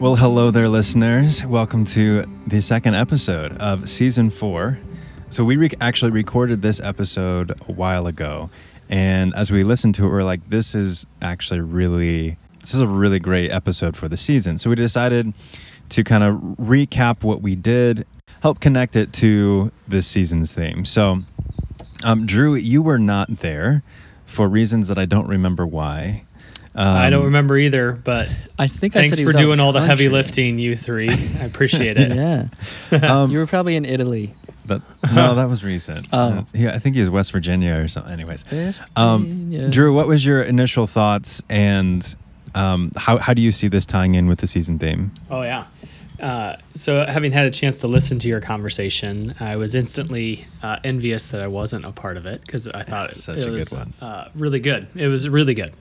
Well, hello there, listeners. Welcome to the second episode of season four. So, we re- actually recorded this episode a while ago. And as we listened to it, we are like, this is actually really, this is a really great episode for the season. So, we decided to kind of recap what we did, help connect it to this season's theme. So, um, Drew, you were not there for reasons that I don't remember why. Um, I don't remember either, but I think thanks I for doing all the heavy lifting, you three. I appreciate it. yeah, um, you were probably in Italy. But no, that was recent. Oh, yeah, I think he was West Virginia or something. Anyways, um, Drew, what was your initial thoughts, and um, how how do you see this tying in with the season theme? Oh yeah. Uh, so, having had a chance to listen to your conversation, I was instantly uh, envious that I wasn't a part of it because I thought it, such it was uh, really good. It was really good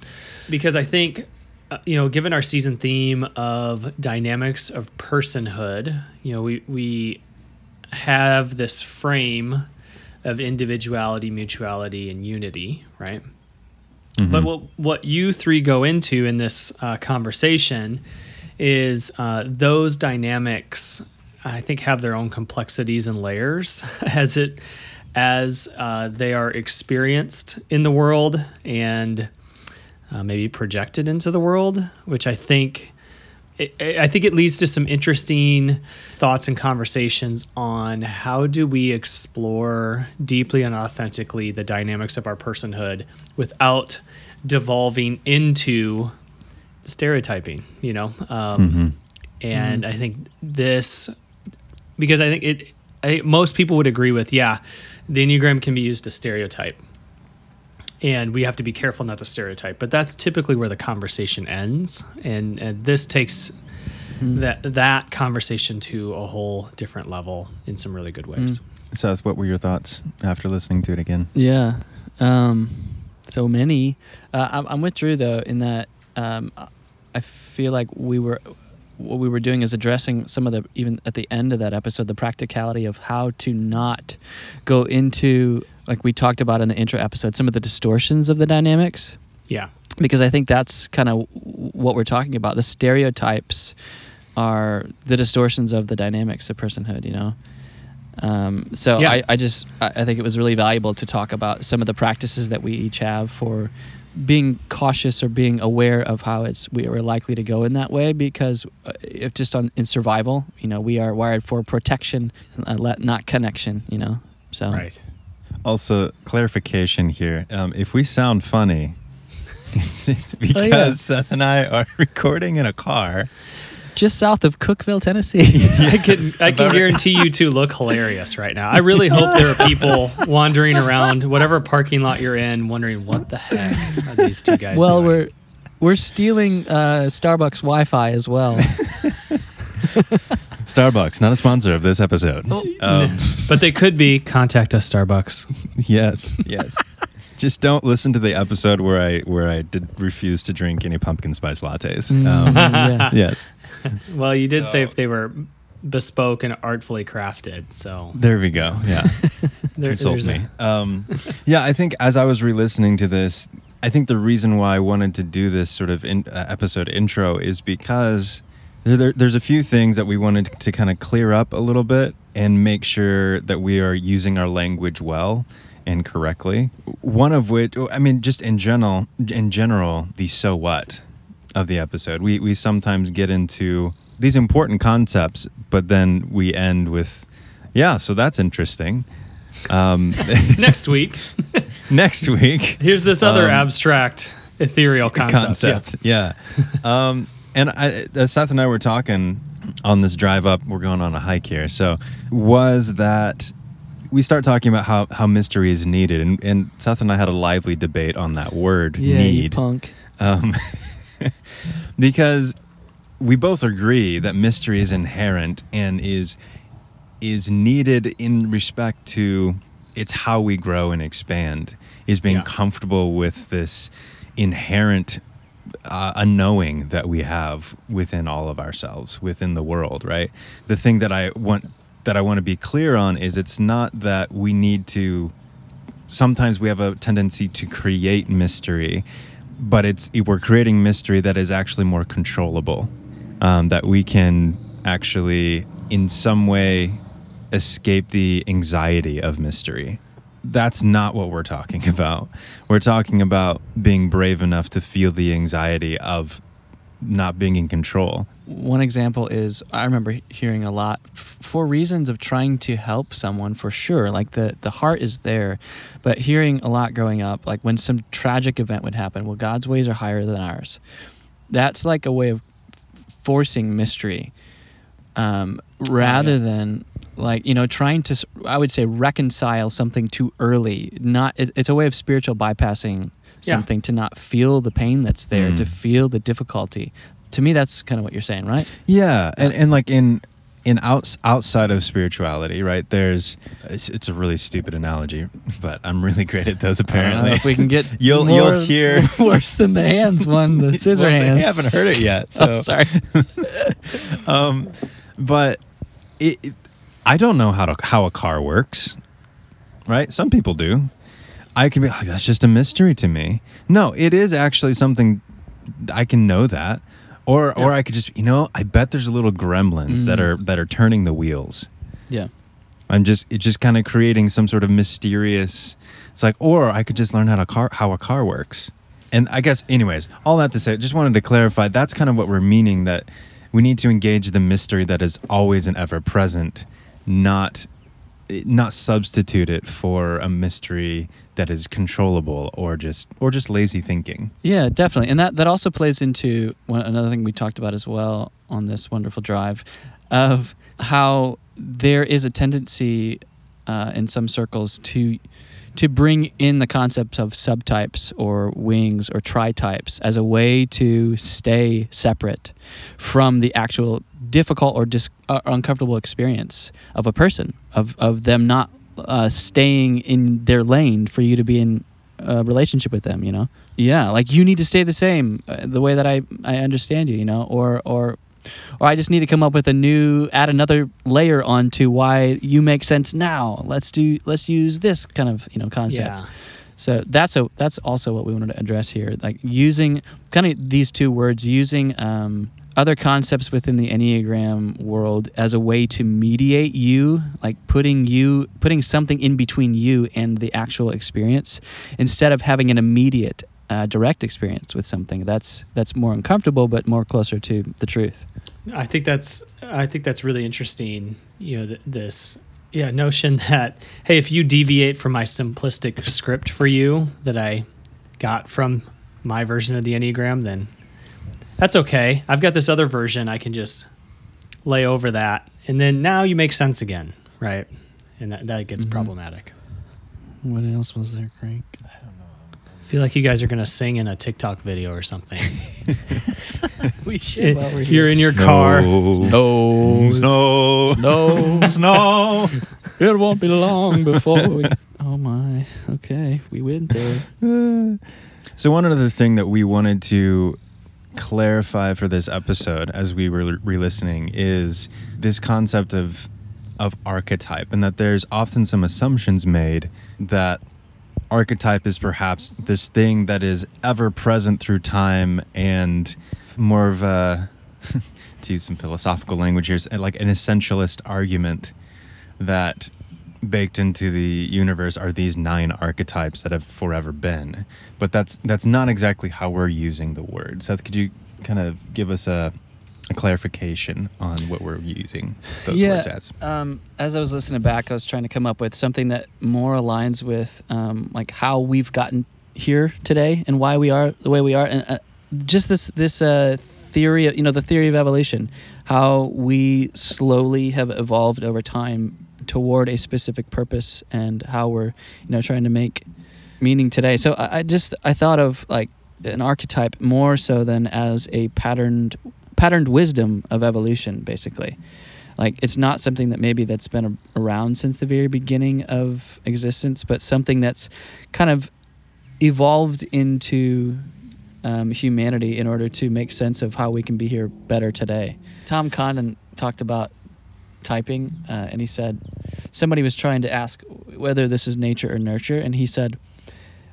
because I think, uh, you know, given our season theme of dynamics of personhood, you know, we we have this frame of individuality, mutuality, and unity, right? Mm-hmm. But what what you three go into in this uh, conversation is uh, those dynamics I think have their own complexities and layers as it as uh, they are experienced in the world and uh, maybe projected into the world, which I think it, I think it leads to some interesting thoughts and conversations on how do we explore deeply and authentically the dynamics of our personhood without devolving into stereotyping, you know? Um, mm-hmm. And mm-hmm. I think this, because I think it, I think most people would agree with, yeah, the Enneagram can be used to stereotype. And we have to be careful not to stereotype, but that's typically where the conversation ends. And, and this takes mm. that that conversation to a whole different level in some really good ways. Mm. Seth, what were your thoughts after listening to it again? Yeah, um, so many. Uh, I'm, I'm with Drew though in that um, I feel like we were what we were doing is addressing some of the even at the end of that episode the practicality of how to not go into like we talked about in the intro episode some of the distortions of the dynamics. Yeah. Because i think that's kind of what we're talking about. The stereotypes are the distortions of the dynamics of personhood you know? Um, so yeah. I, I just I think it was really valuable to talk about some of the practices that we each have for being cautious or being aware of how it's we are likely to go in that way because uh, if just on in survival you know we are wired for protection uh, not connection you know? So right also clarification here um, if we sound funny it's, it's because oh, yeah. seth and i are recording in a car just south of Cookeville, Tennessee. I can I can guarantee you two look hilarious right now. I really hope there are people wandering around whatever parking lot you're in, wondering what the heck are these two guys. Well, doing? we're we're stealing uh, Starbucks Wi-Fi as well. Starbucks, not a sponsor of this episode. Oh, um, but they could be. Contact us, Starbucks. Yes, yes. Just don't listen to the episode where I where I did refuse to drink any pumpkin spice lattes. Mm, um, yeah. Yes. well, you did so, say if they were bespoke and artfully crafted. So there we go. Yeah, there, consult me. Um, yeah, I think as I was re-listening to this, I think the reason why I wanted to do this sort of in, uh, episode intro is because there, there's a few things that we wanted to, kind of clear up a little bit and make sure that we are using our language well and correctly. One of which, I mean, just in general, in general, the so what of the episode. We we sometimes get into these important concepts, but then we end with, yeah, so that's interesting. Um, next week. next week. Here's this other um, abstract, ethereal concept. concept yeah. yeah. um, and I, uh, Seth and I were talking on this drive up. We're going on a hike here. So, was that we start talking about how, how mystery is needed, and, and Seth and I had a lively debate on that word yeah, need. punk. Um, because we both agree that mystery is inherent and is is needed in respect to it's how we grow and expand is being yeah. comfortable with this inherent uh, knowing that we have within all of ourselves within the world right the thing that i want that i want to be clear on is it's not that we need to sometimes we have a tendency to create mystery but it's we're creating mystery that is actually more controllable um, that we can actually, in some way, escape the anxiety of mystery. That's not what we're talking about. We're talking about being brave enough to feel the anxiety of not being in control. One example is I remember hearing a lot f- for reasons of trying to help someone for sure. Like the, the heart is there, but hearing a lot growing up, like when some tragic event would happen, well, God's ways are higher than ours. That's like a way of forcing mystery um, rather yeah. than like you know trying to i would say reconcile something too early. Not it, it's a way of spiritual bypassing something yeah. to not feel the pain that's there mm. to feel the difficulty. To me that's kind of what you're saying right? Yeah and, and like in in outs, outside of spirituality right there's it's, it's, a really stupid analogy but i'm really great at those apparently. if we can get you'll more, you'll hear worse than the hands one the scissor well, hands. I haven't heard it yet so. oh, sorry. Um but it, it I don't know how to how a car works. Right? Some people do. I can be like, that's just a mystery to me. No, it is actually something I can know that. Or yeah. or I could just you know, I bet there's little gremlins mm. that are that are turning the wheels. Yeah. I'm just it's just kind of creating some sort of mysterious it's like or I could just learn how to car how a car works. And I guess anyways, all that to say, just wanted to clarify that's kind of what we're meaning that we need to engage the mystery that is always and ever present not not substitute it for a mystery that is controllable or just or just lazy thinking. Yeah, definitely, and that that also plays into one, another thing we talked about as well on this wonderful drive, of how there is a tendency uh, in some circles to to bring in the concepts of subtypes or wings or tritypes as a way to stay separate from the actual difficult or dis- uh, uncomfortable experience of a person of of them not uh, staying in their lane for you to be in a relationship with them you know? Yeah like you need to stay the same uh, the way that i i understand you you know? Or or or I just need to come up with a new add another layer onto why you make sense now. Let's do let's use this kind of, you know, concept. Yeah. So that's a that's also what we wanted to address here, like using kind of these two words, using um, other concepts within the enneagram world as a way to mediate you, like putting you putting something in between you and the actual experience, instead of having an immediate uh, direct experience with something that's that's more uncomfortable but more closer to the truth. I think that's I think that's really interesting. You know, th- this yeah notion that hey, if you deviate from my simplistic script for you that I got from my version of the enneagram, then that's okay. I've got this other version. I can just lay over that, and then now you make sense again, right? And that, that gets mm-hmm. problematic. What else was there, Creek? Feel like you guys are gonna sing in a TikTok video or something. we should. While we're You're in your snow, car. No, snow, no, snow. it won't be long before we. Oh my. Okay, we went there. so one other thing that we wanted to clarify for this episode, as we were re-listening, is this concept of of archetype, and that there's often some assumptions made that archetype is perhaps this thing that is ever present through time and more of a to use some philosophical language here like an essentialist argument that baked into the universe are these nine archetypes that have forever been. But that's that's not exactly how we're using the word. Seth could you kind of give us a a clarification on what we're using those yeah, words as. Um, as I was listening back, I was trying to come up with something that more aligns with um, like how we've gotten here today and why we are the way we are, and uh, just this this uh, theory, of, you know, the theory of evolution, how we slowly have evolved over time toward a specific purpose, and how we're you know trying to make meaning today. So I, I just I thought of like an archetype more so than as a patterned patterned wisdom of evolution, basically. Like it's not something that maybe that's been around since the very beginning of existence, but something that's kind of evolved into um, humanity in order to make sense of how we can be here better today. Tom Condon talked about typing, uh, and he said somebody was trying to ask whether this is nature or nurture, and he said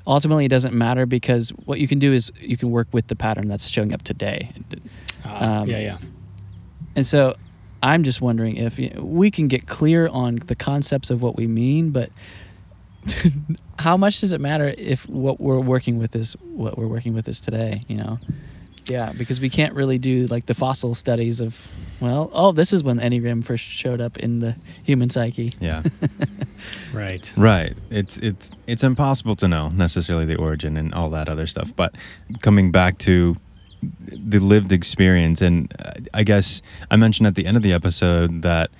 ultimately it doesn't matter because what you can do is you can work with the pattern that's showing up today. Uh, um, yeah, yeah. And so I'm just wondering if you know, we can get clear on the concepts of what we mean, but how much does it matter if what we're working with is what we're working with is today, you know? Yeah, because we can't really do like the fossil studies of, well, oh, this is when Enneagram first showed up in the human psyche. Yeah. right. Right. It's it's it's impossible to know necessarily the origin and all that other stuff. But coming back to the lived experience. And I guess I mentioned at the end of the episode that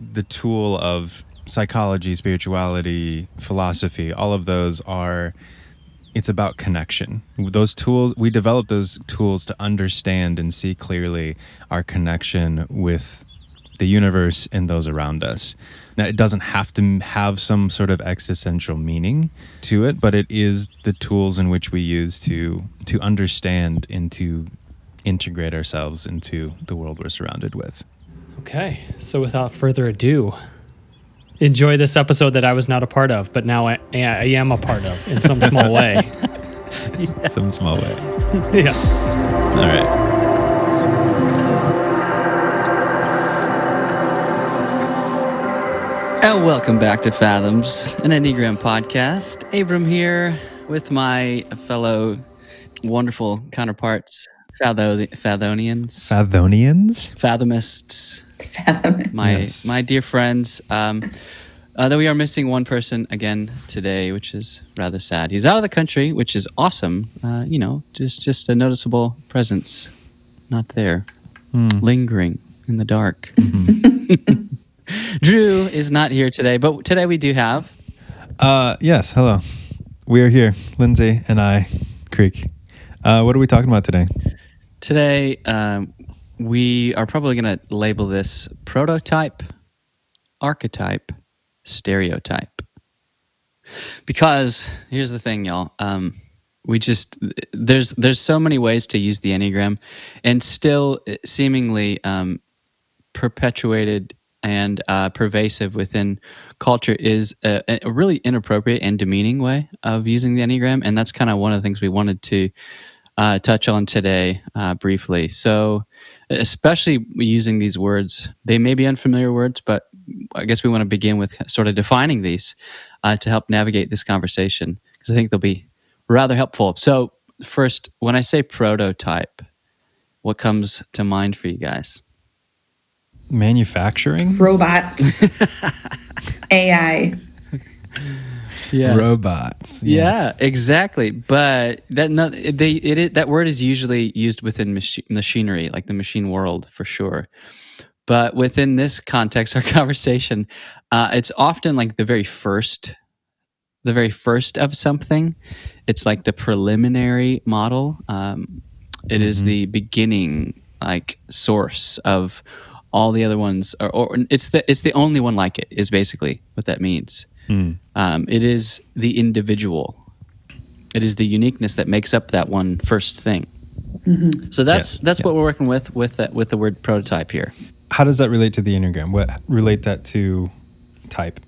the tool of psychology, spirituality, philosophy, all of those are it's about connection. Those tools we develop those tools to understand and see clearly our connection with the universe and those around us. Now, it doesn't have to have some sort of existential meaning to it, but it is the tools in which we use to to understand and to integrate ourselves into the world we're surrounded with. Okay, so without further ado, enjoy this episode that I was not a part of, but now I, I am a part of in some small way. yes. Some small way. yeah. All right. And welcome back to Fathoms, an Enneagram podcast. Abram here with my fellow wonderful counterparts, Fatho- Fathonians. Fathonians? Fathomists. My, yes. my dear friends. Um, uh, though we are missing one person again today, which is rather sad. He's out of the country, which is awesome. Uh, you know, just just a noticeable presence, not there, mm. lingering in the dark. Mm-hmm. Drew is not here today, but today we do have. Uh, yes, hello. We are here, Lindsey and I, Creek. Uh, what are we talking about today? Today, um, we are probably going to label this prototype, archetype, stereotype. Because here's the thing, y'all. Um, we just there's there's so many ways to use the enneagram, and still seemingly um, perpetuated and uh, pervasive within culture is a, a, really inappropriate and demeaning way of using the Enneagram. And that's kind of one of the things we wanted to uh, touch on today uh, briefly. So, especially using these words, they may be unfamiliar words, but I guess we want to begin with sort of defining these uh, to help navigate this conversation because I think they'll be rather helpful. So, first, when I say prototype, what comes to mind for you guys? Manufacturing? Robots. Ai yes. robots yes. yeah exactly. But that not, they it, that word is usually used within machi- machinery like the machine world for sure. But within this context our conversation uh, it's often like the very first the very first of something. It's like the preliminary model. Um, it mm-hmm. is the beginning like source of all the other ones are, or it's the it's the only one like it is basically what that means. Mm. Um, it is the individual. It is the uniqueness that makes up that one first thing. Mm-hmm. So that's yes. that's yeah. what we're working with with that with the word prototype here. How does that relate to the enneagram? What relate that to type?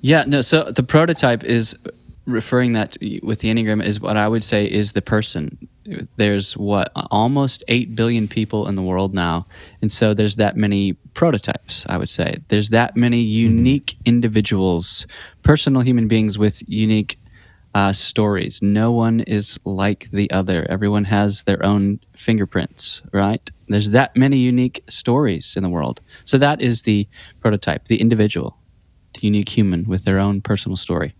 Yeah, no. So the prototype is referring that with the enneagram is what I would say is the person. There's what almost eight billion people in the world now, and so there's that many prototypes. I would say there's that many mm-hmm. unique mm-hmm. individuals, personal human beings with unique uh, stories. No one is like the other. Everyone has their own fingerprints, right? There's that many unique stories in the world. So that is the prototype, the individual, the unique human with their own personal story.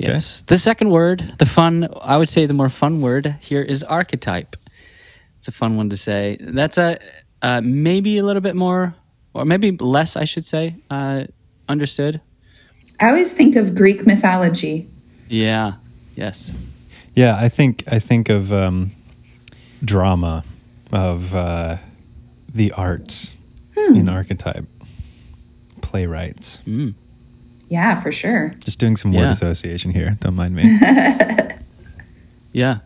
Yes. Okay. The second word, the fun, I would say the more fun word here is archetype. It's a fun one to say. That's a uh, maybe a little bit more, or maybe less, I should say, uh, understood. I always think of Greek mythology. Yeah. Yes. Yeah, I think I think of um, drama, of uh, the arts hmm. in archetype, playwrights. Mm. Yeah, for sure. Just doing some word yeah. association here. Don't mind me. yeah.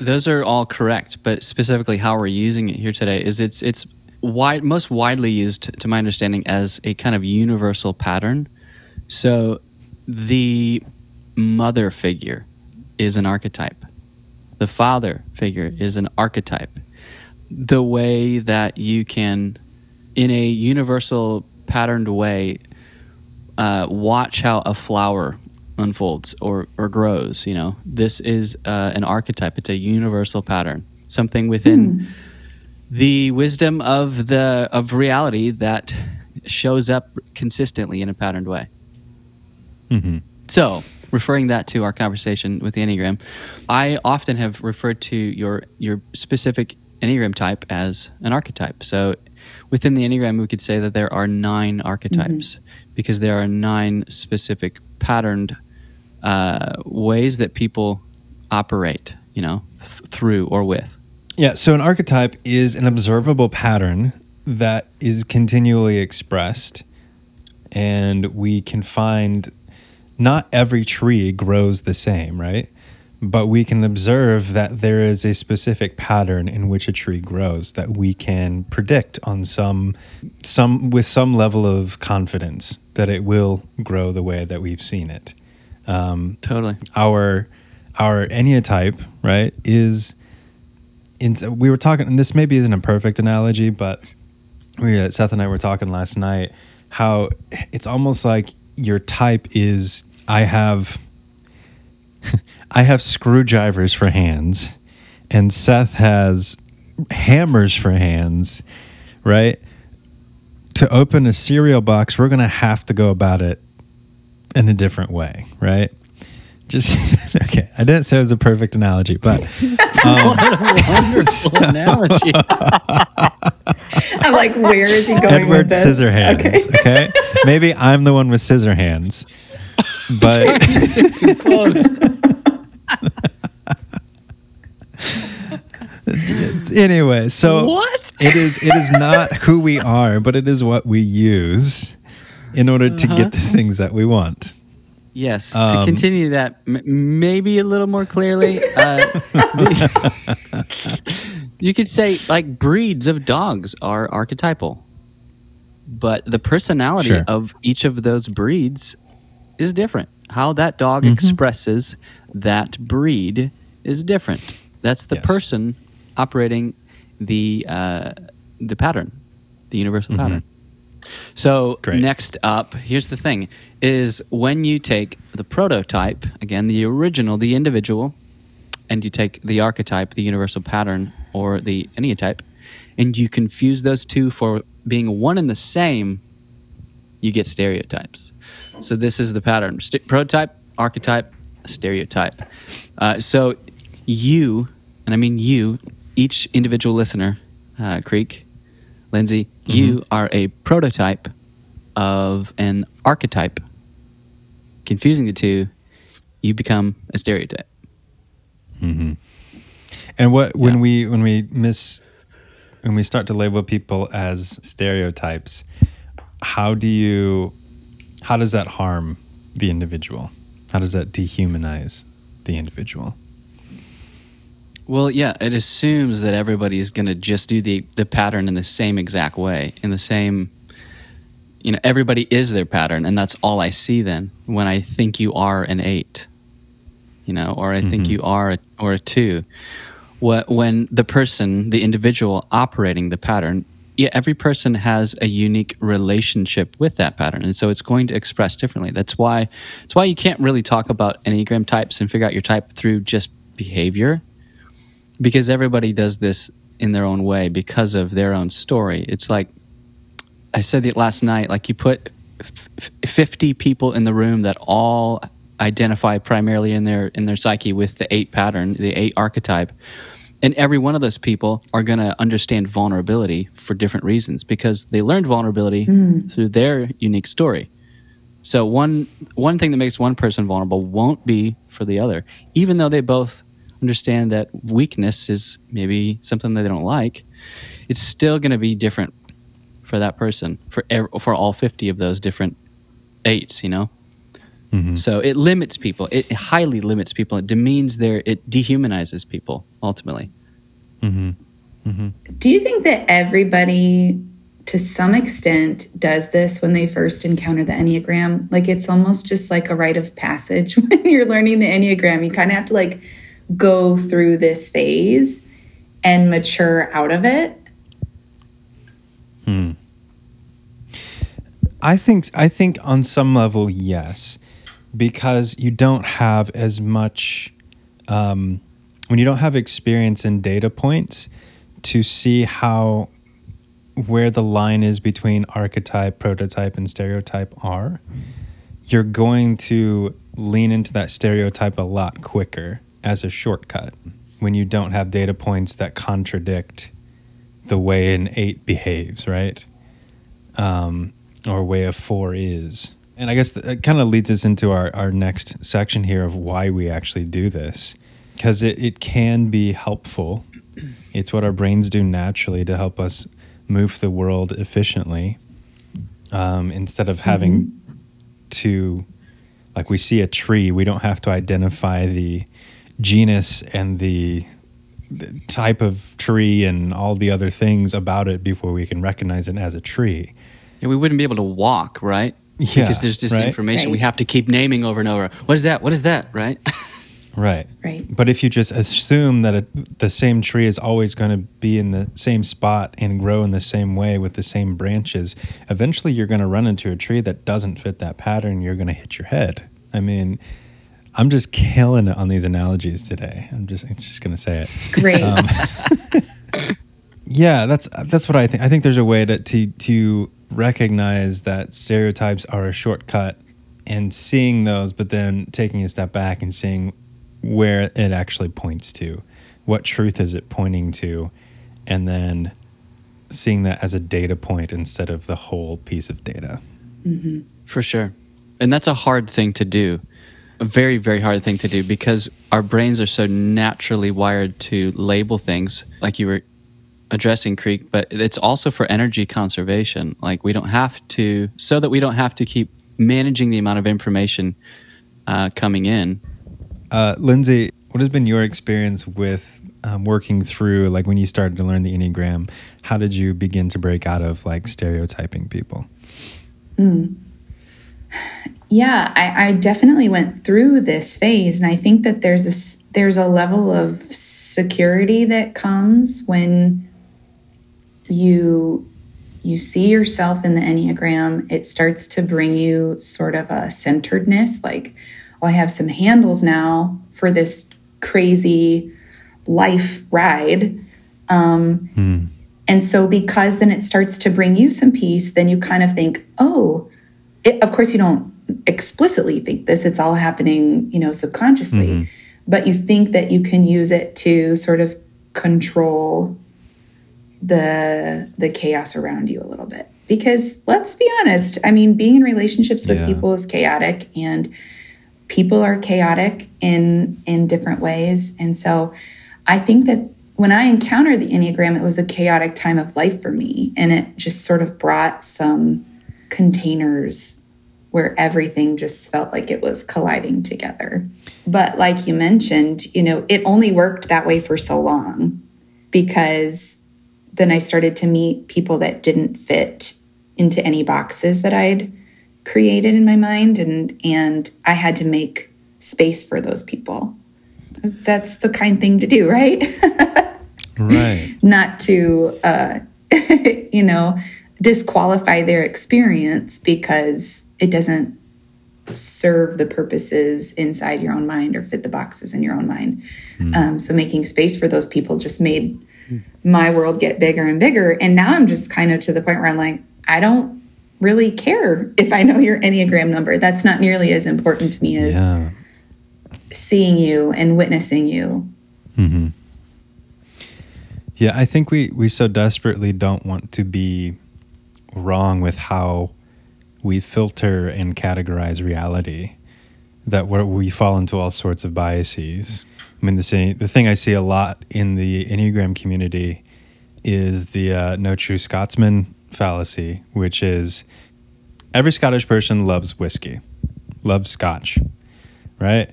Those are all correct, but specifically how we're using it here today is it's it's wide most widely used to my understanding as a kind of universal pattern. So the mother figure is an archetype. The father figure is an archetype. the way that you can, in a universal patterned way, uh, watch how a flower unfolds or, or grows. You know, this is uh, an archetype. It's a universal pattern, something within mm. the wisdom of the of reality that shows up consistently in a patterned way. Mm-hmm. So, referring that to our conversation with the Enneagram, I often have referred to your your specific Enneagram type as an archetype. So, within the Enneagram, we could say that there are nine archetypes mm-hmm. because there are nine specific patterned uh, ways that people operate, you know, th- through or with. Yeah. So, an archetype is an observable pattern that is continually expressed, and we can find not every tree grows the same, right? But we can observe that there is a specific pattern in which a tree grows that we can predict on some some with some level of confidence that it will grow the way that we've seen it. Um, totally. Our our enneatype, right, is in, we were talking, and this maybe isn't a perfect analogy, but we, uh, Seth and I were talking last night how it's almost like your type is I have I have screwdrivers for hands, and Seth has hammers for hands, right? To open a cereal box, we're gonna have to go about it in a different way, right? Just okay. I didn't say it was a perfect analogy, but um, what a wonderful analogy. I'm like, where is he going Edward with this? Scissorhands. Okay. okay, maybe I'm the one with scissor hands but anyway, so what? it is it is not who we are, but it is what we use in order to uh-huh. get the things that we want. Yes. Um, to continue that, m- maybe a little more clearly, uh, you could say like breeds of dogs are archetypal, but the personality sure. of each of those breeds is different. How that dog mm-hmm. expresses that breed is different. That's the yes. person operating the uh, the pattern, the universal mm-hmm. pattern. So Great. next up, here's the thing: is when you take the prototype again, the original, the individual, and you take the archetype, the universal pattern, or the enneatype, and you confuse those two for being one and the same, you get stereotypes. So this is the pattern: St- prototype, archetype, stereotype. Uh, so you, and I mean you, each individual listener, uh, Creek, Lindsey, mm-hmm. you are a prototype of an archetype. Confusing the two, you become a stereotype. Mm-hmm. And what when yeah. we when we miss when we start to label people as stereotypes, how do you how does that harm the individual? How does that dehumanize the individual? Well, yeah, it assumes that everybody is going to just do the, the pattern in the same exact way, in the same, you know, everybody is their pattern, and that's all I see then when I think you are an eight, you know, or I mm-hmm. think you are a, or a two. What, when the person, the individual operating the pattern, yeah, every person has a unique relationship with that pattern, and so it's going to express differently. That's why it's why you can't really talk about enneagram types and figure out your type through just behavior, because everybody does this in their own way because of their own story. It's like I said last night. Like you put f- fifty people in the room that all identify primarily in their in their psyche with the eight pattern, the eight archetype and every one of those people are going to understand vulnerability for different reasons because they learned vulnerability mm. through their unique story. So one one thing that makes one person vulnerable won't be for the other, even though they both understand that weakness is maybe something that they don't like. It's still going to be different for that person for for all 50 of those different eights, you know. Mm-hmm. So it limits people. It highly limits people. It demeans their. It dehumanizes people ultimately. Mm-hmm. Mm-hmm. Do you think that everybody, to some extent, does this when they first encounter the enneagram? Like it's almost just like a rite of passage when you're learning the enneagram. You kind of have to like go through this phase. and mature out of it? Hmm. I think I think on some level yes, because you don't have as much um, when you don't have experience in data points to see how where the line is between archetype, prototype, and stereotype are, you're going to lean into that stereotype a lot quicker as a shortcut when you don't have data points that contradict the way an eight behaves, right? Um, or way a four is. And I guess that kind of leads us into our, our next section here of why we actually do this. Because it, it can be helpful. It's what our brains do naturally to help us move the world efficiently um, instead of having mm-hmm. to, like, we see a tree, we don't have to identify the genus and the, the type of tree and all the other things about it before we can recognize it as a tree. Yeah, we wouldn't be able to walk, right? Yeah, because there's this right? information right. we have to keep naming over and over. What is that? What is that? Right? right. Right. But if you just assume that a, the same tree is always going to be in the same spot and grow in the same way with the same branches, eventually you're going to run into a tree that doesn't fit that pattern. You're going to hit your head. I mean, I'm just killing it on these analogies today. I'm just I'm just going to say it. Great. Um, yeah, that's that's what I think. I think there's a way to to to recognize that stereotypes are a shortcut and seeing those, but then taking a step back and seeing where it actually points to. What truth is it pointing to? And then seeing that as a data point instead of the whole piece of data. Mm-hmm. For sure. And that's a hard thing to do. A very, very hard thing to do because our brains are so naturally wired to label things, like you were addressing creek but it's also for energy conservation. Like we don't have to so that we don't have to keep managing the amount of information uh, coming in. Uh, lindsey what has been your experience with um, working through like when you started to learn the enneagram how did you begin to break out of like stereotyping people? Mm. yeah I, I definitely went through this phase and i think that there's a there's a level of security that comes when you you see yourself in the enneagram it starts to bring you sort of a centeredness like oh i have some handles now for this crazy life ride um, hmm. and so because then it starts to bring you some peace then you kind of think oh it, of course you don't explicitly think this it's all happening you know subconsciously mm-hmm. but you think that you can use it to sort of control the the chaos around you a little bit. Because let's be honest i mean being in relationships with yeah. people is chaotic and people are chaotic in in different ways. And so i think that when i encountered the enneagram it was a chaotic time of life for me. And it just sort of brought some containers where everything just felt like it was colliding together. But like you mentioned you know it only worked that way for so long because then I started to meet people that didn't fit into any boxes that I'd created in my mind and and I had to make space for those people. That's the kind thing to do, right? right. Not to uh, you know, disqualify their experience because it doesn't serve the purposes inside your own mind or fit the boxes in your own mind. Mm. Um, so making space for those people just made my world get bigger and bigger. And now I'm just kind of to the point where I'm like, I don't really care if I know your Enneagram number. That's not nearly as important to me as yeah. seeing you and witnessing you. Mm-hmm. Yeah, I think we, we so desperately don't want to be wrong with how we filter and categorize reality that we fall into all sorts of biases. I mean, the, the thing I see a lot in the Enneagram community is the uh, no true Scotsman fallacy, which is every Scottish person loves whiskey, loves scotch, right?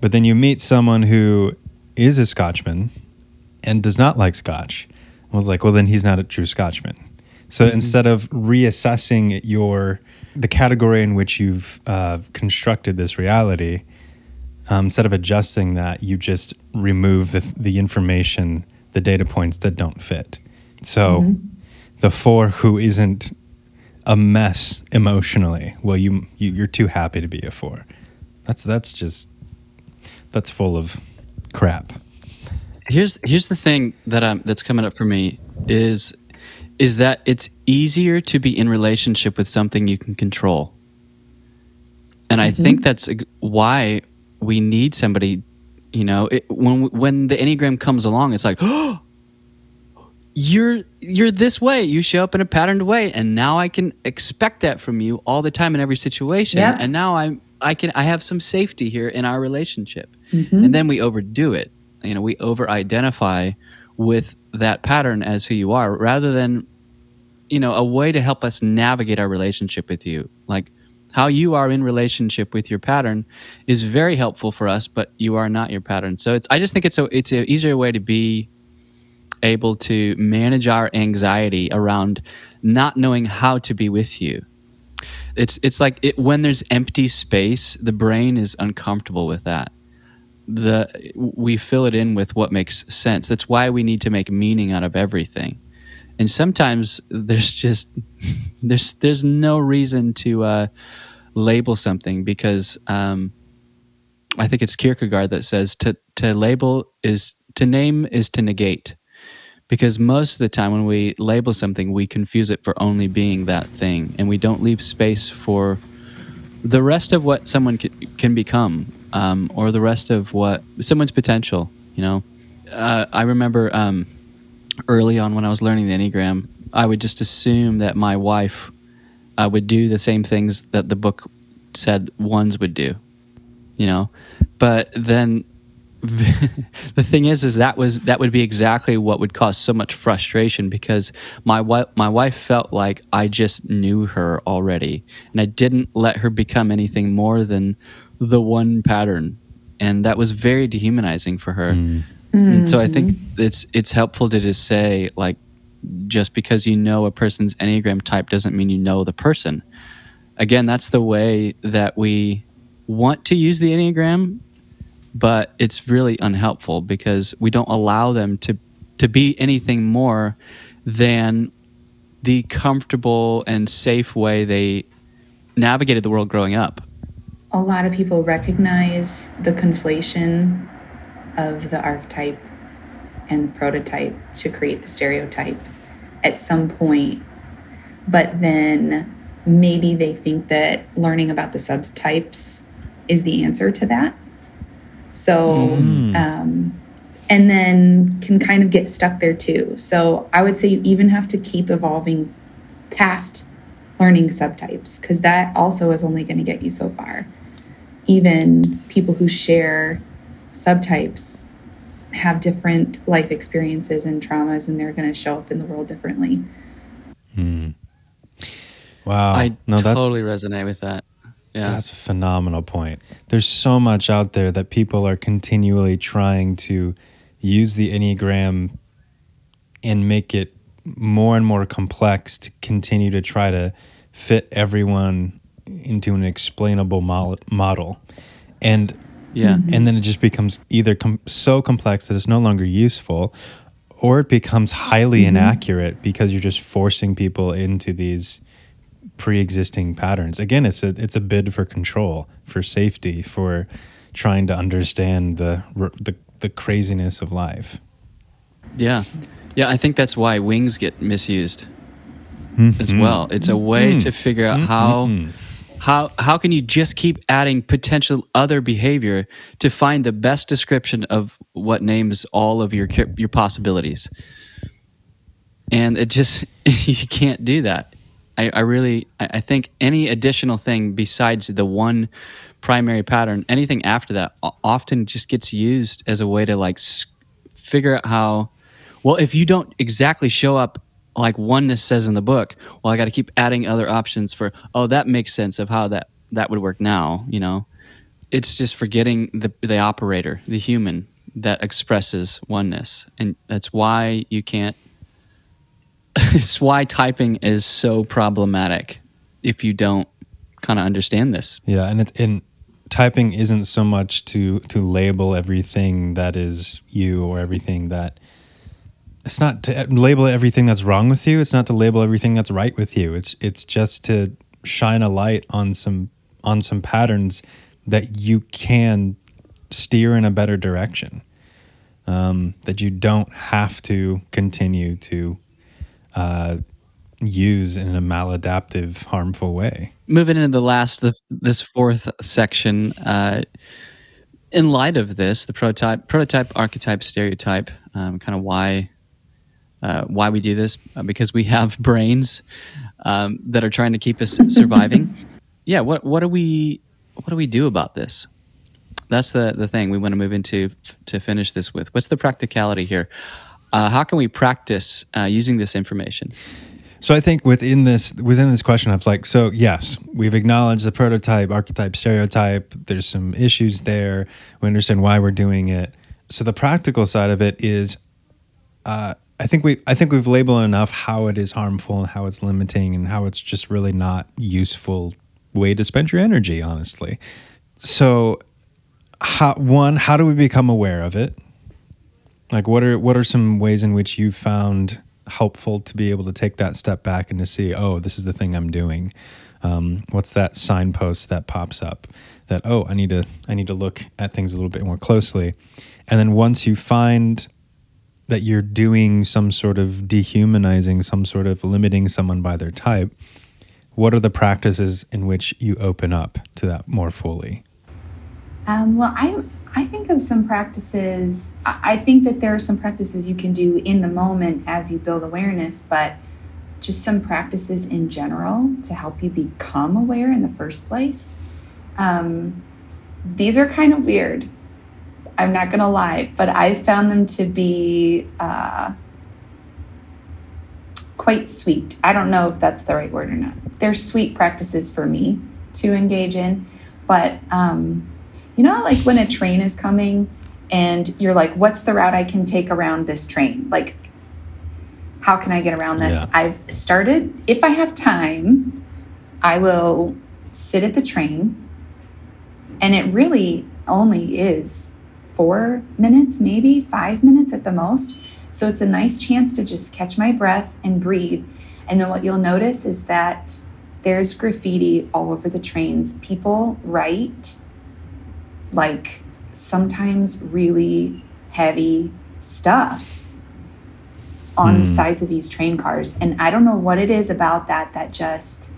But then you meet someone who is a Scotchman and does not like scotch. I was like, well, then he's not a true Scotchman. So mm-hmm. instead of reassessing your the category in which you've uh, constructed this reality, um, instead of adjusting that, you just remove the, the information the data points that don't fit. So mm-hmm. the four who isn't a mess emotionally, well, you, you you're too happy to be a four. That's that's just that's full of crap. Here's here's the thing that um that's coming up for me is is that it's easier to be in relationship with something you can control. And I mm-hmm. think that's why we need somebody, you know, it, when when the Enneagram comes along, it's like, "Oh, you're you're this way. You show up in a patterned way, and now I can expect that from you all the time in every situation. Yeah. And now I'm I can I have some safety here in our relationship. Mm-hmm. And then we overdo it. You know, we over identify with that pattern as who you are rather than you know a way to help us navigate our relationship with you like how you are in relationship with your pattern is very helpful for us but you are not your pattern so it's i just think it's a it's an easier way to be able to manage our anxiety around not knowing how to be with you it's it's like it, when there's empty space the brain is uncomfortable with that the we fill it in with what makes sense. That's why we need to make meaning out of everything. And sometimes there's just there's there's no reason to uh, label something because um, I think it's Kierkegaard that says to to label is to name is to negate. Because most of the time when we label something, we confuse it for only being that thing, and we don't leave space for the rest of what someone can, can become um, or the rest of what someone's potential. You know, uh, I remember um, early on when I was learning the Enneagram, I would just assume that my wife uh, would do the same things that the book said ones would do. You know, but then the thing is is that was that would be exactly what would cause so much frustration because my wife my wife felt like I just knew her already and I didn't let her become anything more than the one pattern, and that was very dehumanizing for her. Mm. And so I think mm-hmm. it's it's helpful to just say like, just because you know a person's enneagram type doesn't mean you know the person. Again, that's the way that we want to use the enneagram, but it's really unhelpful because we don't allow them to to be anything more than the comfortable and safe way they navigated the world growing up a lot of people recognize the conflation of the archetype and the prototype to create the stereotype at some point, but then maybe they think that learning about the subtypes is the answer to that. So, mm. um, and then can kind of get stuck there too. So, I would say you even have to keep evolving past learning subtypes because that also is only going to get you so far even people who share subtypes have different life experiences and traumas and they're going to show up in the world differently. Hmm. Wow. I no, totally resonate with that. Yeah. That's a phenomenal point. There's so much out there that people are continually trying to use the Enneagram and make it more and more complex to continue to try to fit everyone into an explainable model and yeah. And then it just becomes either com- so complex that it's no longer useful or it becomes highly mm-hmm. inaccurate because you're just forcing people into these pre-existing patterns. Again it's a it's a bid for control for safety for trying to understand the the, the craziness of life. Yeah. Yeah i think that's why wings get misused mm-hmm. as well. It's a way mm-hmm. to figure out how mm-hmm how how can you just keep adding potential other behavior to find the best description of what names all of your your possibilities? And it just you can't do that. I, I really i think any additional thing besides the one primary pattern anything after that often just gets used as a way to like figure out how well if you don't exactly show up like oneness says in the book well i got to keep adding other options for oh that makes sense of how that that would work now you know? It's just forgetting the the operator the human that expresses oneness. And that's why you can't it's why typing is so problematic if you don't kind of understand this. Yeah and it and typing isn't so much to to label everything that is you or everything that it's not to label everything that's wrong with you. It's not to label everything that's right with you. It's it's just to shine a light on some on some patterns that you can steer in a better direction. Um, that you don't have to continue to uh, use in a maladaptive, harmful way. Moving into the last, the, this fourth section, uh, in light of this, the prototype, prototype, archetype, stereotype, um, kind of why uh, why we do this uh, because we have brains um, that are trying to keep us surviving. yeah, what what do we what do we do about this? That's the the thing we want to move into f- to finish this with. What's the practicality here? Uh, how can we practice uh, using this information? So I think within this within this question, I was like, so yes, we've acknowledged the prototype, archetype, stereotype. There's some issues there. We understand why we're doing it. So the practical side of it is, uh, I think we I think we've labeled enough how it is harmful and how it's limiting and how it's just really not useful way to spend your energy, honestly. So how one, how do we become aware of it? Like what are what are some ways in which you found helpful to be able to take that step back and to see, oh, this is the thing I'm doing. Um, what's that signpost that pops up that oh, I need to I need to look at things a little bit more closely. And then once you find that you're doing some sort of dehumanizing, some sort of limiting someone by their type, what are the practices in which you open up to that more fully? Um, well, I I think of some practices. I think that there are some practices you can do in the moment as you build awareness, but just some practices in general to help you become aware in the first place. Um, these are kind of weird. I'm not going to lie, but I found them to be uh, quite sweet. I don't know if that's the right word or not. They're sweet practices for me to engage in, but um, you know, like when a train is coming and you're like, what's the route I can take around this train? Like, how can I get around this? Yeah. I've started, if I have time, I will sit at the train, and it really only is four minutes, maybe five minutes at the most. So it's a nice chance to just catch my breath and breathe. And then what you'll notice is that there's graffiti all over the trains. People write like sometimes really heavy stuff on mm. the hmm. sides of these train cars. And I don't know what it is about that that just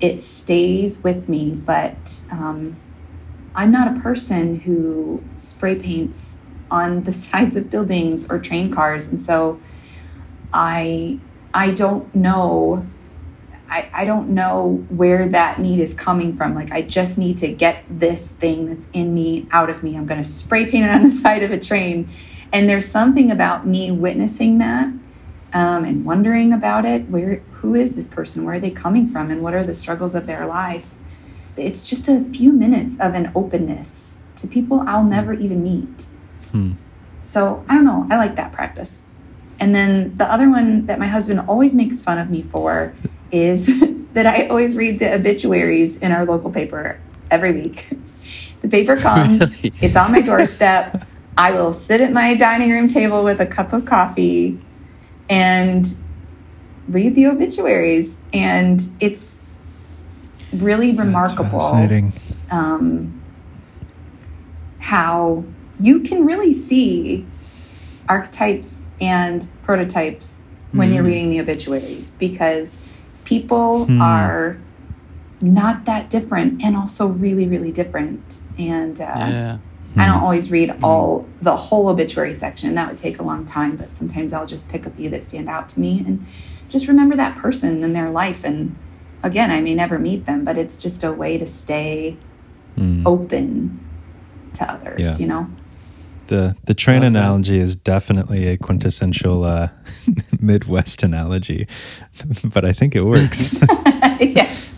it stays with me. But um, I'm not a person who spray paints on the sides of buildings or train cars, and so I I don't know I, I don't know where that need is coming from. Like, I just need to get this thing that's in me out of me. I'm going to spray paint it on the side of a train. And there's something about me witnessing that um, and wondering about it. Where, who is this person? Where are they coming from? And what are the struggles of their life? It's just a few minutes of an openness to people I'll hmm. never even meet. Hmm. So I don't know. I like that practice. And then the other one that my husband always makes fun of me for is that I always read the obituaries in our local paper every week. The paper comes, really? it's on my doorstep. I will sit at my dining room table with a cup of coffee and read the obituaries. And it's really remarkable um, how you can really see archetypes and prototypes when mm. you're reading the obituaries because people hmm. are not that different and also really really different and uh, yeah. hmm. i don't always read hmm. all the whole obituary section that would take a long time but sometimes i'll just pick a few that stand out to me and just remember that person and their life and again i may never meet them but it's just a way to stay hmm. open to others yeah. you know the the train okay. analogy is definitely a quintessential uh, Midwest analogy, but I think it works. yes.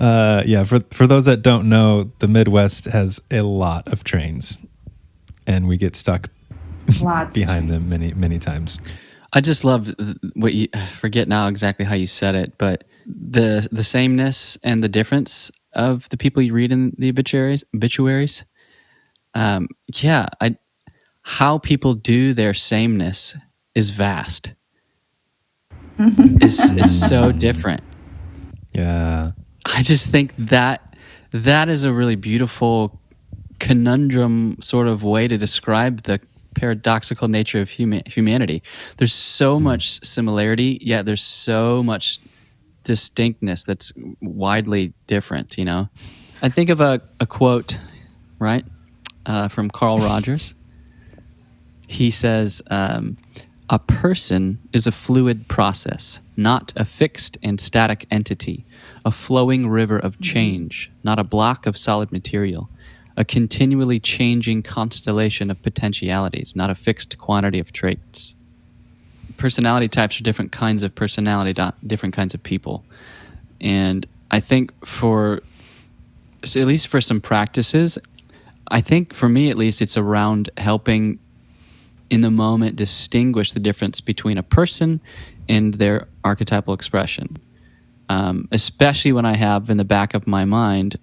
uh, yeah, for for those that don't know, the Midwest has a lot of trains, and we get stuck Lots behind them many many times. I just love what you forget now exactly how you said it, but the the sameness and the difference of the people you read in the obituaries. Obituaries. Um, yeah, I how people do their sameness is vast. it's, it's so different. Yeah. I just think that that is a really beautiful conundrum sort of way to describe the paradoxical nature of huma- humanity. There's so mm. much similarity, yet there's so much distinctness that's widely different, you know? I think of a, a quote, right, uh, from Carl Rogers. He says, um, A person is a fluid process, not a fixed and static entity, a flowing river of mm-hmm. change, not a block of solid material, a continually changing constellation of potentialities, not a fixed quantity of traits. Personality types are different kinds of personality, different kinds of people. And I think for, so at least for some practices, I think for me at least, it's around helping in the moment distinguish the difference between a person and their archetypal expression. Um, especially when I have in the back of my mind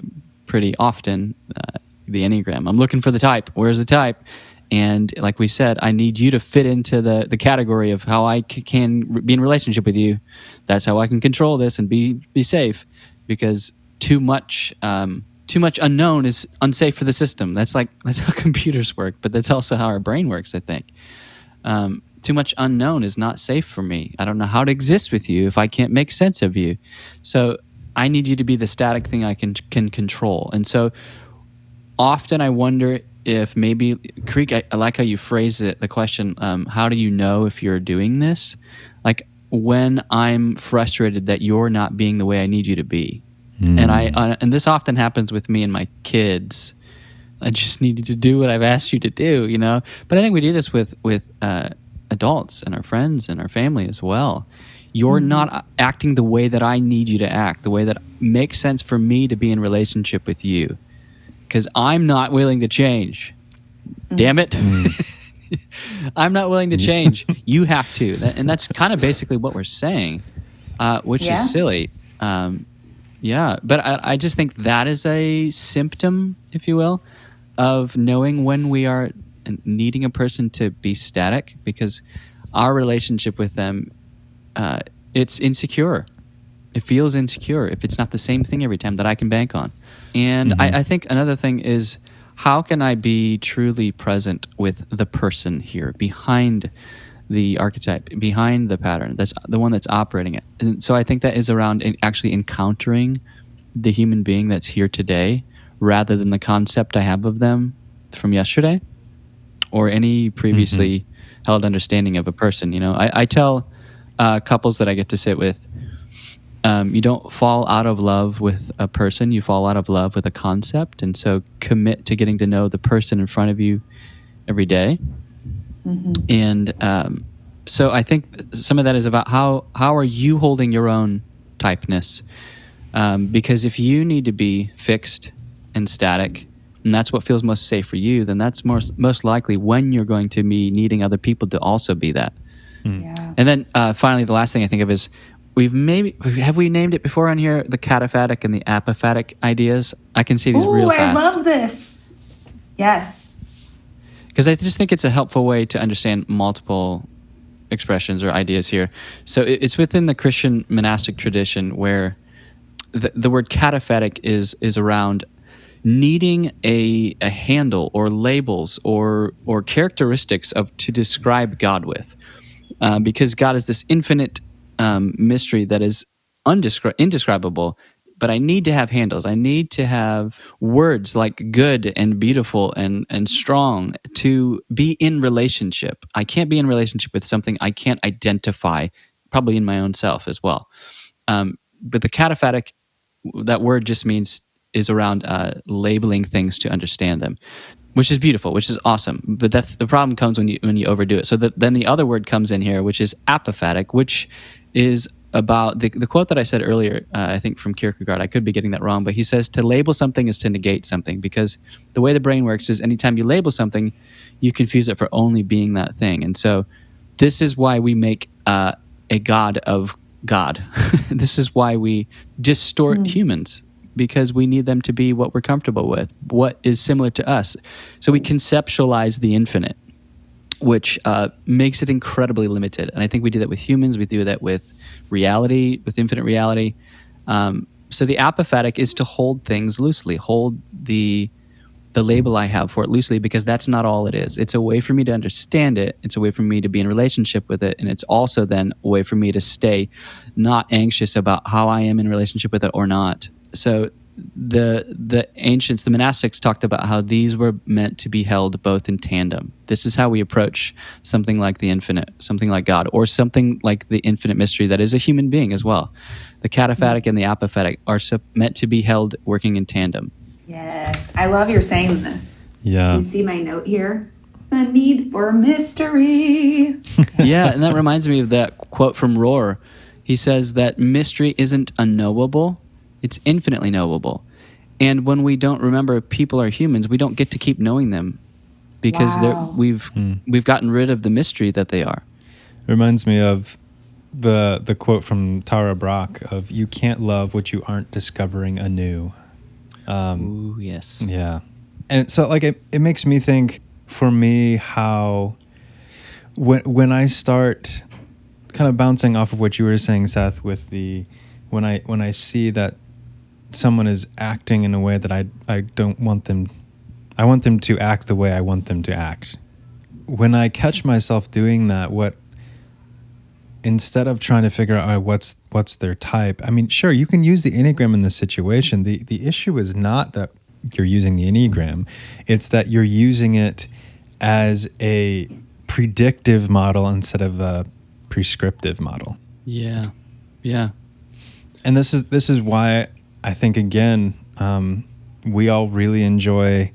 pretty often uh, the Enneagram. I'm looking for the type. Where's the type? And like we said, I need you to fit into the, the category of how I c- can be in relationship with you. That's how I can control this and be be safe. Because too much um, too much unknown is unsafe for the system. That's like that's how computers work, but that's also how our brain works. I think um, too much unknown is not safe for me. I don't know how to exist with you if I can't make sense of you. So I need you to be the static thing I can can control. And so often I wonder if maybe Creek. I, I like how you phrase it. The question: um, How do you know if you're doing this? Like when I'm frustrated that you're not being the way I need you to be, mm. and I uh, and this often happens with me and my kids. I just needed to do what I've asked you to do, you know. But I think we do this with with uh, adults and our friends and our family as well. You're mm-hmm. not acting the way that I need you to act, the way that makes sense for me to be in relationship with you because I'm not willing to change. Mm. Damn it. Mm. I'm not willing to change. you have to. And that's kind of basically what we're saying, uh, which yeah. is silly. Um, yeah. But I, I just think that is a symptom, if you will, of knowing when we are needing a person to be static because our relationship with them, uh, it's insecure. It feels insecure if it's not the same thing every time that I can bank on. And mm-hmm. I, I think another thing is how can I be truly present with the person here behind the archetype, behind the pattern? That's the one that's operating it. And so I think that is around actually encountering the human being that's here today rather than the concept I have of them from yesterday or any previously mm-hmm. held understanding of a person. You know, I, I tell uh, couples that I get to sit with um, you don't fall out of love with a person, you fall out of love with a concept. And so commit to getting to know the person in front of you every day. Mm-hmm. And um, so I think some of that is about how, how are you holding your own typeness? Um, because if you need to be fixed and static, and that's what feels most safe for you, then that's most, most likely when you're going to be needing other people to also be that. Mm. Yeah. And then uh, finally, the last thing I think of is we've maybe have we named it before on here the cataphatic and the apophatic ideas. I can see these Ooh, real fast. I love this. Yes. Because I just think it's a helpful way to understand multiple expressions or ideas here. So it's within the Christian monastic tradition where the, the word cataphatic is is around needing a, a handle or labels or or characteristics of to describe God with. Uh, because God is this infinite um, mystery that is undescri- indescribable but I need to have handles. I need to have words like good and beautiful and and strong to be in relationship. I can't be in relationship with something I can't identify, probably in my own self as well. Um, but the cataphatic, that word just means is around uh, labeling things to understand them, which is beautiful, which is awesome. But that's the problem comes when you when you overdo it. So the, then the other word comes in here, which is apophatic, which is about the, the quote that I said earlier, uh, I think from Kierkegaard. I could be getting that wrong, but he says to label something is to negate something because the way the brain works is anytime you label something, you confuse it for only being that thing. And so this is why we make uh, a god of God. this is why we distort mm. humans because we need them to be what we're comfortable with, what is similar to us. So we conceptualize the infinite which uh, makes it incredibly limited. And I think we do that with humans. We do that with reality, with infinite reality. Um, so the apophatic is to hold things loosely, hold the the label I have for it loosely because that's not all it is. It's a way for me to understand it. It's a way for me to be in relationship with it, and it's also then a way for me to stay not anxious about how I am in relationship with it or not. So the the ancients, the monastics talked about how these were meant to be held both in tandem. This is how we approach something like the infinite, something like God, or something like the infinite mystery that is a human being as well. The cataphatic and the apophatic are so, meant to be held working in tandem. Yes, I love your saying this. Yeah. You see my note here? The need for mystery. yeah, and that reminds me of that quote from Rohr. He says that mystery isn't unknowable, it's infinitely knowable. And when we don't remember people are humans, we don't get to keep knowing them because wow. we've mm. we've gotten rid of the mystery that they are. Reminds me of the the quote from Tara Brach of "You can't love what you aren't discovering anew." Um, Ooh, yes. Yeah, and so like it, it makes me think for me how when when I start kind of bouncing off of what you were saying, Seth, with the when I when I see that someone is acting in a way that I I don't want them I want them to act the way I want them to act. When I catch myself doing that, what instead of trying to figure out oh, what's what's their type, I mean, sure, you can use the Enneagram in this situation. The the issue is not that you're using the Enneagram, it's that you're using it as a predictive model instead of a prescriptive model. Yeah. Yeah. And this is this is why I think again, um, we all really enjoy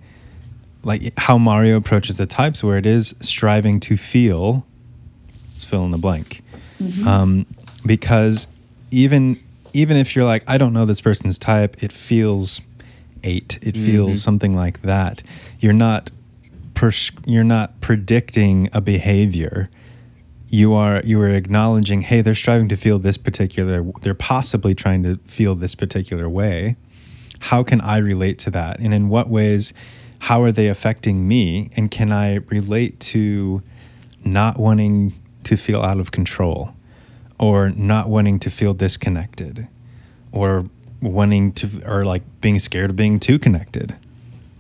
like how Mario approaches the types, where it is striving to feel, fill in the blank, mm-hmm. um, because even even if you're like, I don't know this person's type, it feels eight, it mm-hmm. feels something like that. You're not pers- you're not predicting a behavior. You are you are acknowledging, hey, they're striving to feel this particular. They're possibly trying to feel this particular way. How can I relate to that? And in what ways? How are they affecting me? And can I relate to not wanting to feel out of control or not wanting to feel disconnected or wanting to or like being scared of being too connected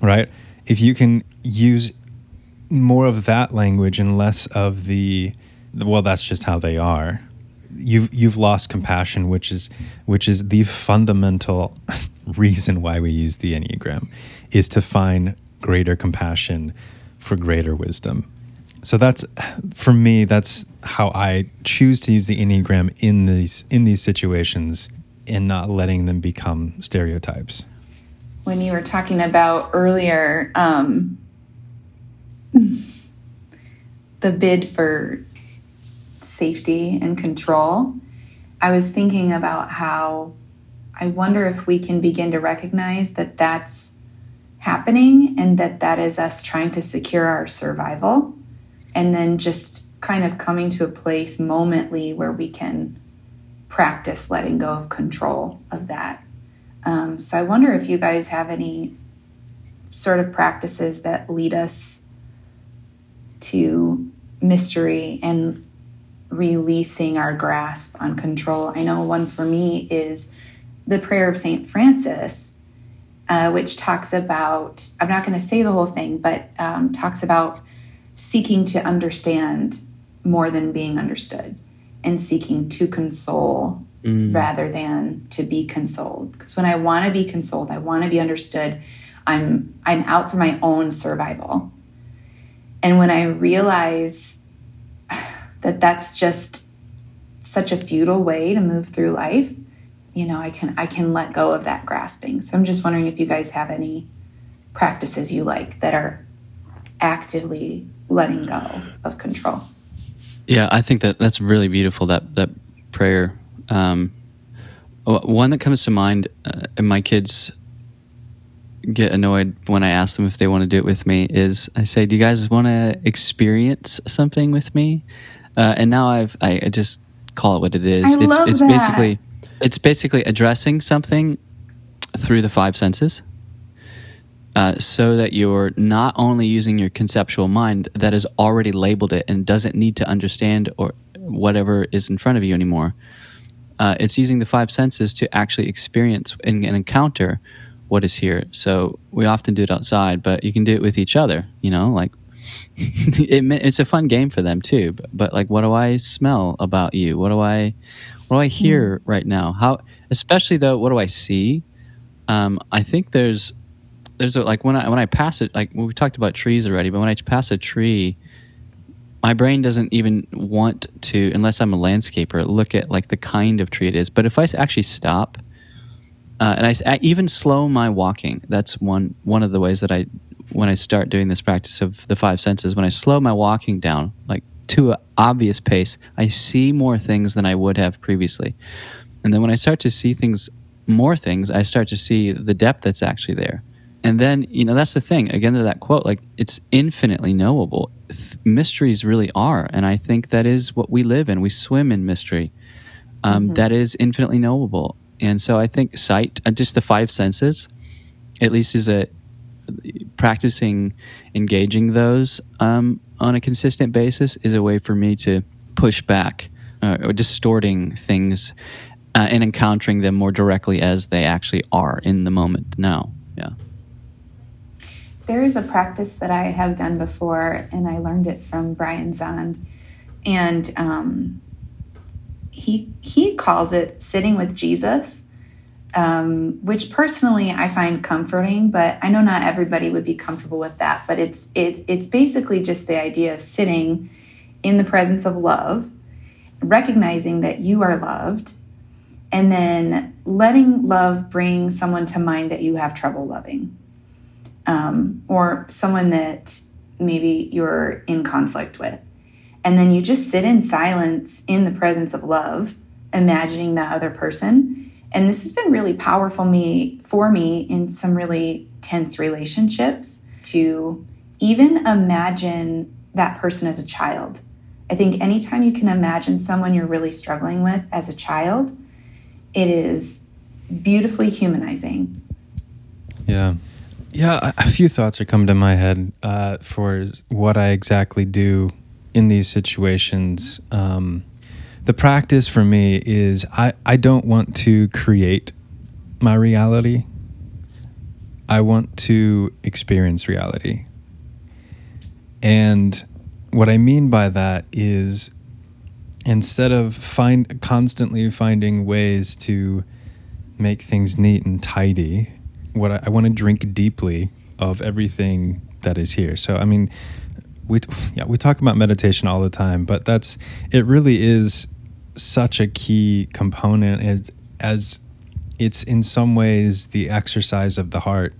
right if you can use more of that language and less of the well that's just how they are. You've you've lost compassion which is which is the fundamental reason why we use the enneagram is to find greater compassion for greater wisdom. So that's for me that's how i choose to use the enneagram in these in these situations and not letting them become stereotypes. When you were talking about earlier um, the bid for safety and control, I was thinking about how I wonder if we can begin to recognize that that's happening and that that is us trying to secure our survival. And then just kind of coming to a place momently where we can practice letting go of control of that. Um, so I wonder if you guys have any sort of practices that lead us to mystery and releasing our grasp on control. I know one for me is the prayer of St. Francis, uh, which talks about, I'm not going to say the whole thing, but um, talks about seeking to understand more than being understood and seeking to console mm. rather than to be consoled. Because when I want to be consoled, I want to be understood, I'm, I'm out for my own survival. And when I realize that that's just such a futile way to move through life, you know, I can I can let go of that grasping. So I'm just wondering if you guys have any practices you like that are actively letting go of control. Yeah, I think that that's really beautiful. That that prayer. Um, one that comes to mind, uh, and my kids get annoyed when I ask them if they want to do it with me is I say, "Do you guys want to experience something with me?" Uh, and now I've I, I, just call it what it is. I it's love it's that. basically it's basically addressing something through the five senses. uh, so that you're not only using your conceptual mind that has already labeled it and doesn't need to understand or whatever is in front of you anymore. Uh, it's using the five senses to actually experience and, and, encounter what is here. So we often do it outside, but you can do it with each other. You know, like it, it's a fun game for them too. But, but, like, what do I smell about you? What do I, what do I hear mm. right now? How, especially though, what do I see? Um, I think there's there's a, like when I when I pass it like well, we talked about trees already, but when I pass a tree, my brain doesn't even want to unless I'm a landscaper look at like the kind of tree it is. But if I actually stop uh, and I, I, even slow my walking, that's one one of the ways that I when I start doing this practice of the five senses. When I slow my walking down, like to an obvious pace, I see more things than I would have previously. And then when I start to see things, more things, I start to see the depth that's actually there and then you know that's the thing again to that quote like it's infinitely knowable mysteries really are and i think that is what we live in we swim in mystery um, mm-hmm. that is infinitely knowable and so i think sight uh, just the five senses at least is a practicing engaging those um, on a consistent basis is a way for me to push back uh, or distorting things uh, and encountering them more directly as they actually are in the moment now. Yeah. There is a practice that I have done before, and I learned it from Brian Zahnd, and um, he he calls it sitting with Jesus, um, which personally I find comforting. But I know not everybody would be comfortable with that. But it's it, it's basically just the idea of sitting in the presence of love, recognizing that you are loved, and then letting love bring someone to mind that you have trouble loving um, or someone that maybe you're in conflict with. And then you just sit in silence in the presence of love, imagining that other person. And this has been really powerful me for me in some really tense relationships to even imagine that person as a child. I think anytime you can imagine someone you're really struggling with as a child, it is beautifully humanizing. Yeah. Yeah, a few thoughts are coming to my head uh, for what I exactly do in these situations. Um, the practice for me is I, I don't want to create my reality. I want to experience reality. And what I mean by that is instead of find constantly finding ways to make things neat and tidy, what I, I want to drink deeply of everything that is here. So I mean, we yeah we talk about meditation all the time, but that's it. Really is such a key component as as it's in some ways the exercise of the heart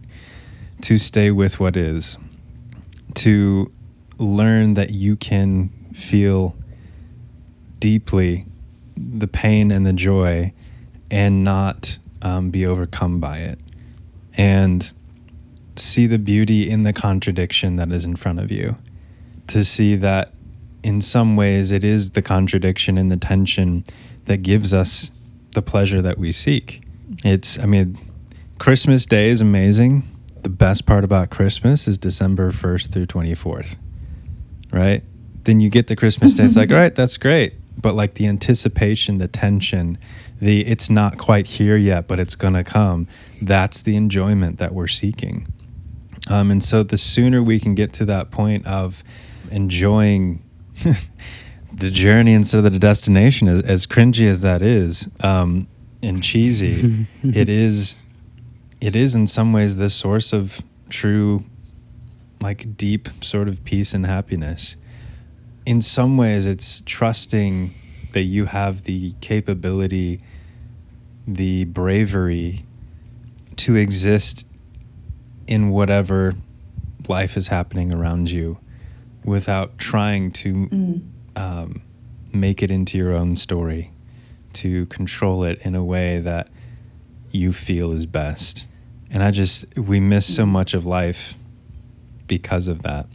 to stay with what is, to learn that you can feel deeply the pain and the joy and not um, be overcome by it and see the beauty in the contradiction that is in front of you. To see that in some ways it is the contradiction and the tension that gives us the pleasure that we seek. It's, I mean, Christmas Day is amazing. The best part about Christmas is December 1st through 24th, right? Then you get to Christmas Day, it's like, all right, that's great. But like the anticipation, the tension, the it's not quite here yet, but it's going to come. That's the enjoyment that we're seeking. Um, and so the sooner we can get to that point of enjoying the journey instead of the destination, as, as cringy as that is, um, and cheesy, it is, it is in some ways the source of true, like deep sort of peace and happiness. In some ways, it's trusting that you have the capability, the bravery to exist in whatever life is happening around you without trying to mm. um, make it into your own story, to control it in a way that you feel is best. And I just, we miss so mm. much of life because of that.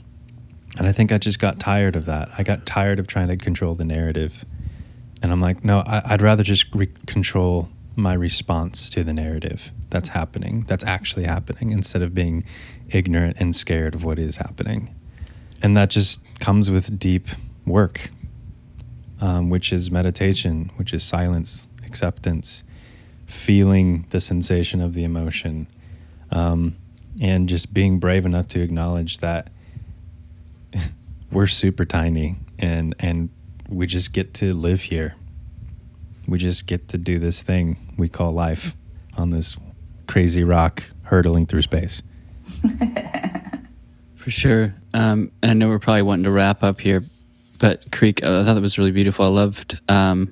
And I think I just got tired of that. I got tired of trying to control the narrative and I'm like, no, I, would rather just re- control my response to the narrative. that's happening, that's actually happening, instead of being ignorant and scared of what is happening. And that just comes with deep work, um, which is meditation, which is silence, acceptance, feeling the sensation of the emotion, um, and just being brave enough to acknowledge that we're super tiny and and we just get to live here. We just get to do this thing we call life on this crazy rock hurtling through space. For sure. Um, and I know we're probably wanting to wrap up here, but Creek, uh, I thought that was really beautiful. I loved. Um,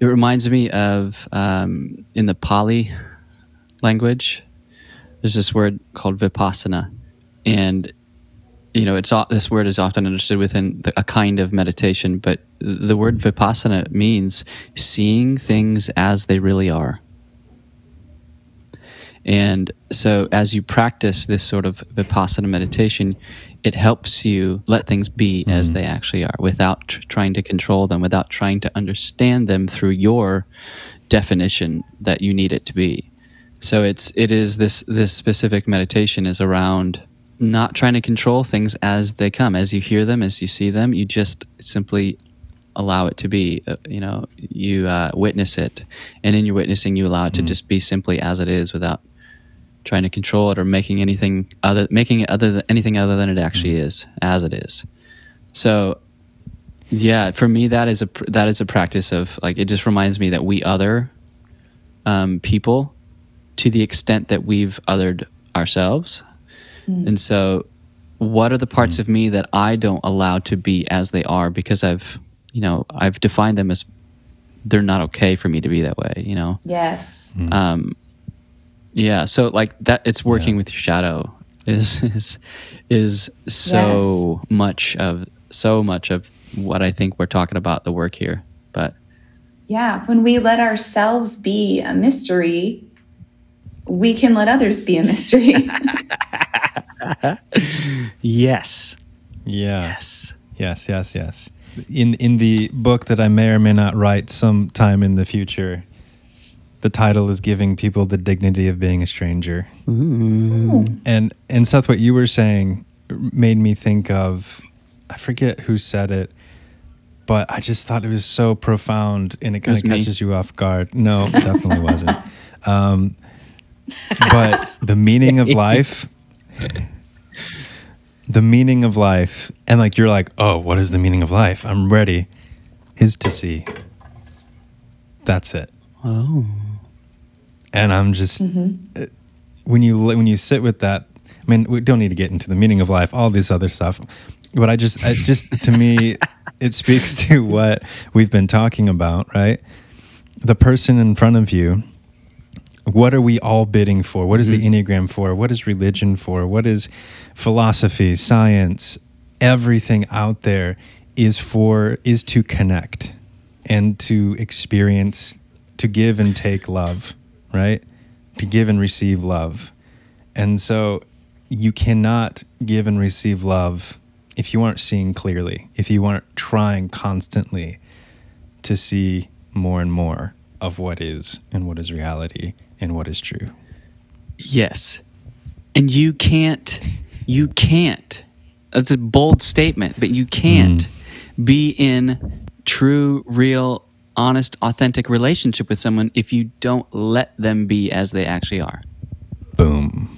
it reminds me of um, in the Pali language. There's this word called vipassana, and you know, it's this word is often understood within the, a kind of meditation, but the word vipassana means seeing things as they really are. And so, as you practice this sort of vipassana meditation, it helps you let things be mm-hmm. as they actually are without tr- trying to control them, without trying to understand them through your definition that you need it to be. So it's it is this this specific meditation is around not trying to control things as they come, as you hear them, as you see them. You just simply allow it to be. Uh, you know, you uh, witness it, and in your witnessing, you allow it to mm. just be simply as it is, without trying to control it or making anything other, making it other than anything other than it actually mm. is, as it is. So, yeah, for me, that is a that is a practice of like it just reminds me that we other um, people to the extent that we've othered ourselves Mm. And so, what are the parts mm. of me that I don't allow to be as they are because I've, you know, I've defined them as they're not okay for me to be that way, you know? Yes. Mm. Um, yeah. So like that, it's working yeah. with your shadow is, is, is so yes. much of, so much of what I think we're talking about the work here. But yeah, when we let ourselves be a mystery, we can let others be a mystery. yes. Yeah. Yes. Yes, yes, yes. In in the book that I may or may not write sometime in the future, the title is giving people the dignity of being a stranger. Ooh. And and Seth, what you were saying made me think of I forget who said it, but I just thought it was so profound and it kind of catches me. you off guard. No, definitely wasn't. Um, but the meaning of life the meaning of life and like you're like oh what is the meaning of life i'm ready is to see that's it oh and i'm just mm-hmm. When you when you sit with that i mean we don't need to get into the meaning of life all this other stuff but i just I just to me it speaks to what we've been talking about right the person in front of you what are we all bidding for? What is mm-hmm. the Enneagram for? What is religion for? What is philosophy, science? Everything out there is for is to connect and to experience to give and take love, right? To give and receive love. And so you cannot give and receive love if you aren't seeing clearly, if you aren't trying constantly to see more and more of what is and what is reality and what is true. Yes. And you can't, you can't, that's a bold statement, but you can't mm. be in true, real, honest, authentic relationship with someone if you don't let them be as they actually are. Boom.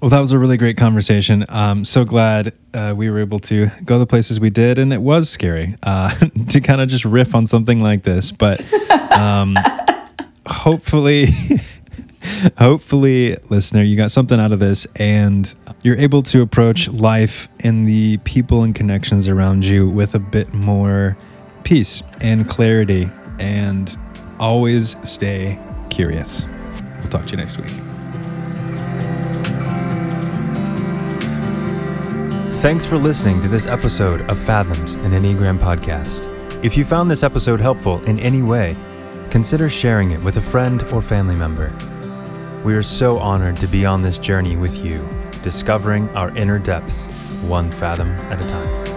Well, that was a really great conversation. I'm so glad uh, we were able to go the places we did, and it was scary uh, to kind of just riff on something like this. But um, hopefully hopefully listener you got something out of this and you're able to approach life and the people and connections around you with a bit more peace and clarity and always stay curious we'll talk to you next week Thanks for listening to this episode of Fathoms, an Enneagram podcast. If you found this episode helpful in any way, consider sharing it with a friend or family member. We are so honored to be on this journey with you, discovering our inner depths, one fathom at a time.